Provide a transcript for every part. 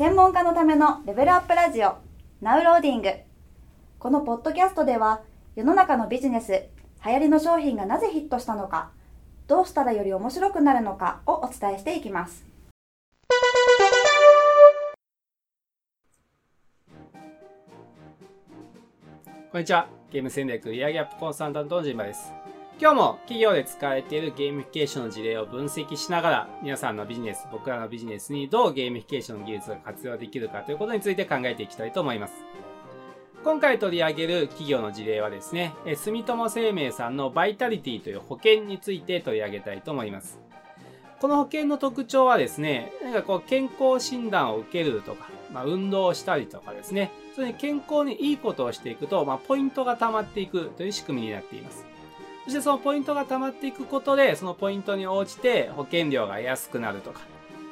専門家のためのレベルアップラジオ Now Loading このポッドキャストでは世の中のビジネス流行りの商品がなぜヒットしたのかどうしたらより面白くなるのかをお伝えしていきますこんにちは。ゲーム戦略売上アップコンサルタントのジンバです。今日も企業で使われているゲーミフィケーションの事例を分析しながら、皆さんのビジネス、僕らのビジネスにどうゲーミフィケーションの技術が活用できるかということについて考えていきたいと思います。今回取り上げる企業の事例はですね、住友生命さんのバイタリティという保険について取り上げたいと思います。この保険の特徴はですね、なんかこう健康診断を受けるとか、まあ、運動をしたりとかですね、それに健康にいいことをしていくと、まあ、ポイントが溜まっていくという仕組みになっています。そしてそのポイントが貯まっていくことで、そのポイントに応じて保険料が安くなるとか、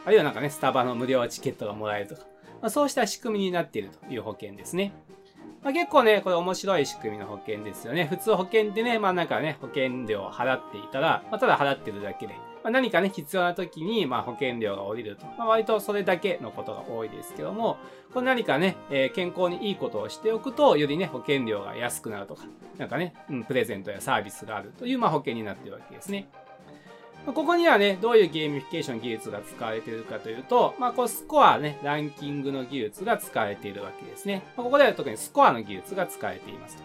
あるいはなんかね、スタバの無料チケットがもらえるとか、まあ、そうした仕組みになっているという保険ですね。まあ、結構ね、これ面白い仕組みの保険ですよね。普通保険ってね、まあなんかね、保険料を払っていたら、まあ、ただ払ってるだけで、まあ、何かね、必要な時に、まあ、保険料が下りると。まあ、割とそれだけのことが多いですけども、これ何かね、えー、健康にいいことをしておくと、よりね、保険料が安くなるとか、なんかね、うん、プレゼントやサービスがあるという、まあ、保険になってるわけですね。ここにはね、どういうゲーミフィケーション技術が使われているかというと、まあ、こうスコアね、ランキングの技術が使われているわけですね。まあ、ここでは特にスコアの技術が使われています。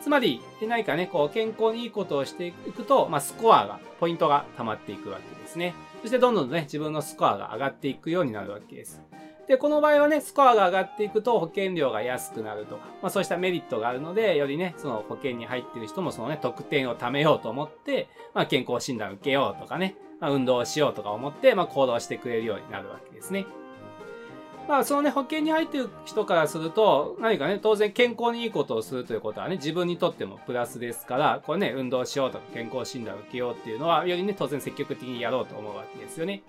つまり、何かね、こう、健康にいいことをしていくと、まあ、スコアが、ポイントが溜まっていくわけですね。そして、どんどんね、自分のスコアが上がっていくようになるわけです。で、この場合はね、スコアが上がっていくと保険料が安くなるとか、まあそうしたメリットがあるので、よりね、その保険に入ってる人もそのね、得点を貯めようと思って、まあ健康診断を受けようとかね、まあ運動をしようとか思って、まあ行動してくれるようになるわけですね。まあ、そのね、保険に入ってる人からすると、何かね、当然健康にいいことをするということはね、自分にとってもプラスですから、これね、運動しようとか健康診断を受けようっていうのは、よりね、当然積極的にやろうと思うわけですよね。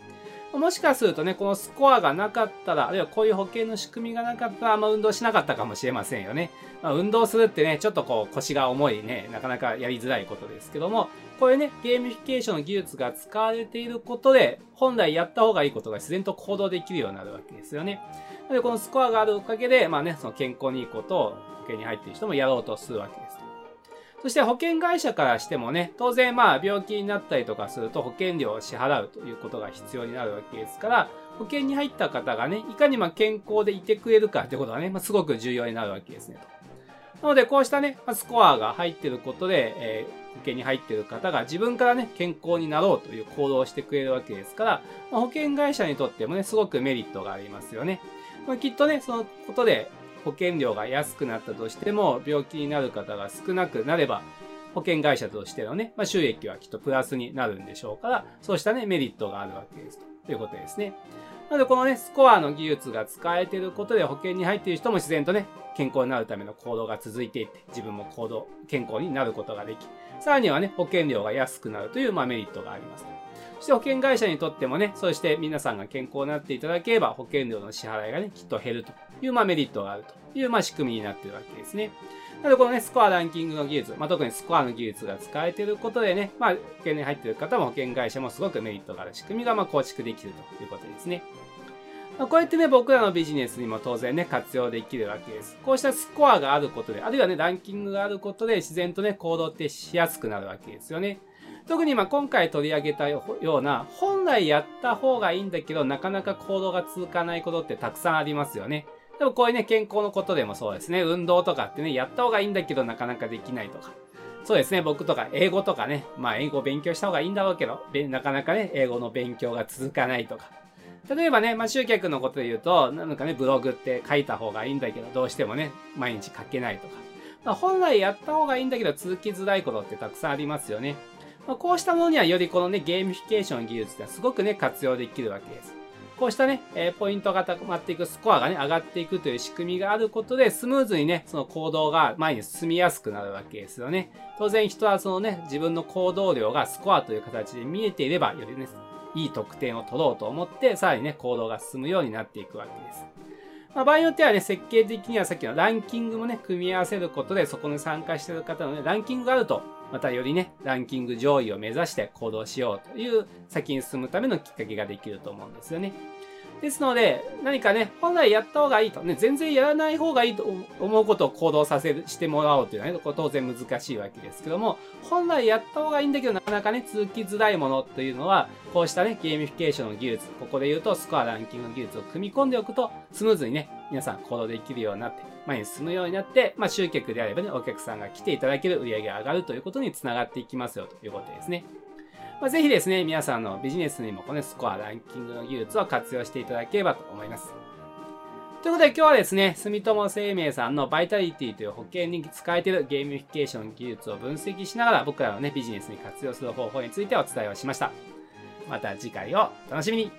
もしかするとね、このスコアがなかったら、あるいはこういう保険の仕組みがなかったら、あんま運動しなかったかもしれませんよね。まあ、運動するってね、ちょっとこう腰が重いね、なかなかやりづらいことですけども、こういうね、ゲーミフィケーションの技術が使われていることで、本来やった方がいいことが自然と行動できるようになるわけですよね。で、このスコアがあるおかげで、まあね、その健康にいいことを保険に入っている人もやろうとするわけです。そして保険会社からしてもね、当然まあ病気になったりとかすると保険料を支払うということが必要になるわけですから、保険に入った方がね、いかにま健康でいてくれるかってことがね、まあ、すごく重要になるわけですねと。なので、こうしたね、スコアが入ってることで、えー、保険に入ってる方が自分からね、健康になろうという行動をしてくれるわけですから、まあ、保険会社にとってもね、すごくメリットがありますよね。まあ、きっとね、そのことで保険料が安くなったとしても、病気になる方が少なくなれば、保険会社としてのね、まあ、収益はきっとプラスになるんでしょうから、そうしたね、メリットがあるわけですということですね。なので、このね、スコアの技術が使えていることで保険に入っている人も自然とね、健康になるための行動が続いていって、自分も行動、健康になることができ、さらにはね、保険料が安くなるという、まあ、メリットがあります。そして保険会社にとってもね、そして皆さんが健康になっていただければ、保険料の支払いがね、きっと減るという、まあ、メリットがあるという、まあ、仕組みになっているわけですね。なので、このね、スコアランキングの技術、まあ、特にスコアの技術が使えていることでね、まあ、保険に入っている方も保険会社もすごくメリットがある仕組みが、まあ、構築できるということですね。ま、こうやってね、僕らのビジネスにも当然ね、活用できるわけです。こうしたスコアがあることで、あるいはね、ランキングがあることで、自然とね、行動ってしやすくなるわけですよね。特にまあ今回取り上げたような、本来やった方がいいんだけど、なかなか行動が続かないことってたくさんありますよね。でもこういうね、健康のことでもそうですね。運動とかってね、やった方がいいんだけど、なかなかできないとか。そうですね、僕とか英語とかね、まあ英語勉強した方がいいんだろうけど、なかなかね、英語の勉強が続かないとか。例えばね、まあ集客のことで言うと、なんかね、ブログって書いた方がいいんだけど、どうしてもね、毎日書けないとか。まあ、本来やった方がいいんだけど、続きづらいことってたくさんありますよね。まあ、こうしたものにはよりこのね、ゲーミフィケーション技術ってすごくね、活用できるわけです。こうしたね、えポイントが高まっていく、スコアがね、上がっていくという仕組みがあることで、スムーズにね、その行動が前に進みやすくなるわけですよね。当然人はそのね、自分の行動量がスコアという形で見えていれば、よりね、いい得点を取ろうと思って、さらにね、行動が進むようになっていくわけです。まあ、場合によってはね、設計的にはさっきのランキングもね、組み合わせることで、そこに参加してる方のね、ランキングがあると、またよりね、ランキング上位を目指して行動しようという先に進むためのきっかけができると思うんですよね。ですので、何かね、本来やった方がいいと、ね、全然やらない方がいいと思うことを行動させる、してもらおうというのは、ね、当然難しいわけですけども、本来やった方がいいんだけど、なかなかね、続きづらいものというのは、こうしたね、ゲーミフィケーションの技術、ここで言うとスコアランキングの技術を組み込んでおくと、スムーズにね、皆さん行動できるようになって、前に進むようになって、まあ、集客であればね、お客さんが来ていただける売り上げが上がるということにつながっていきますよということですね。まあ、ぜひですね、皆さんのビジネスにもこのスコア、ランキングの技術を活用していただければと思います。ということで今日はですね、住友生命さんのバイタリティという保険に使えているゲーミフィケーション技術を分析しながら僕らのね、ビジネスに活用する方法についてお伝えをしました。また次回をお楽しみに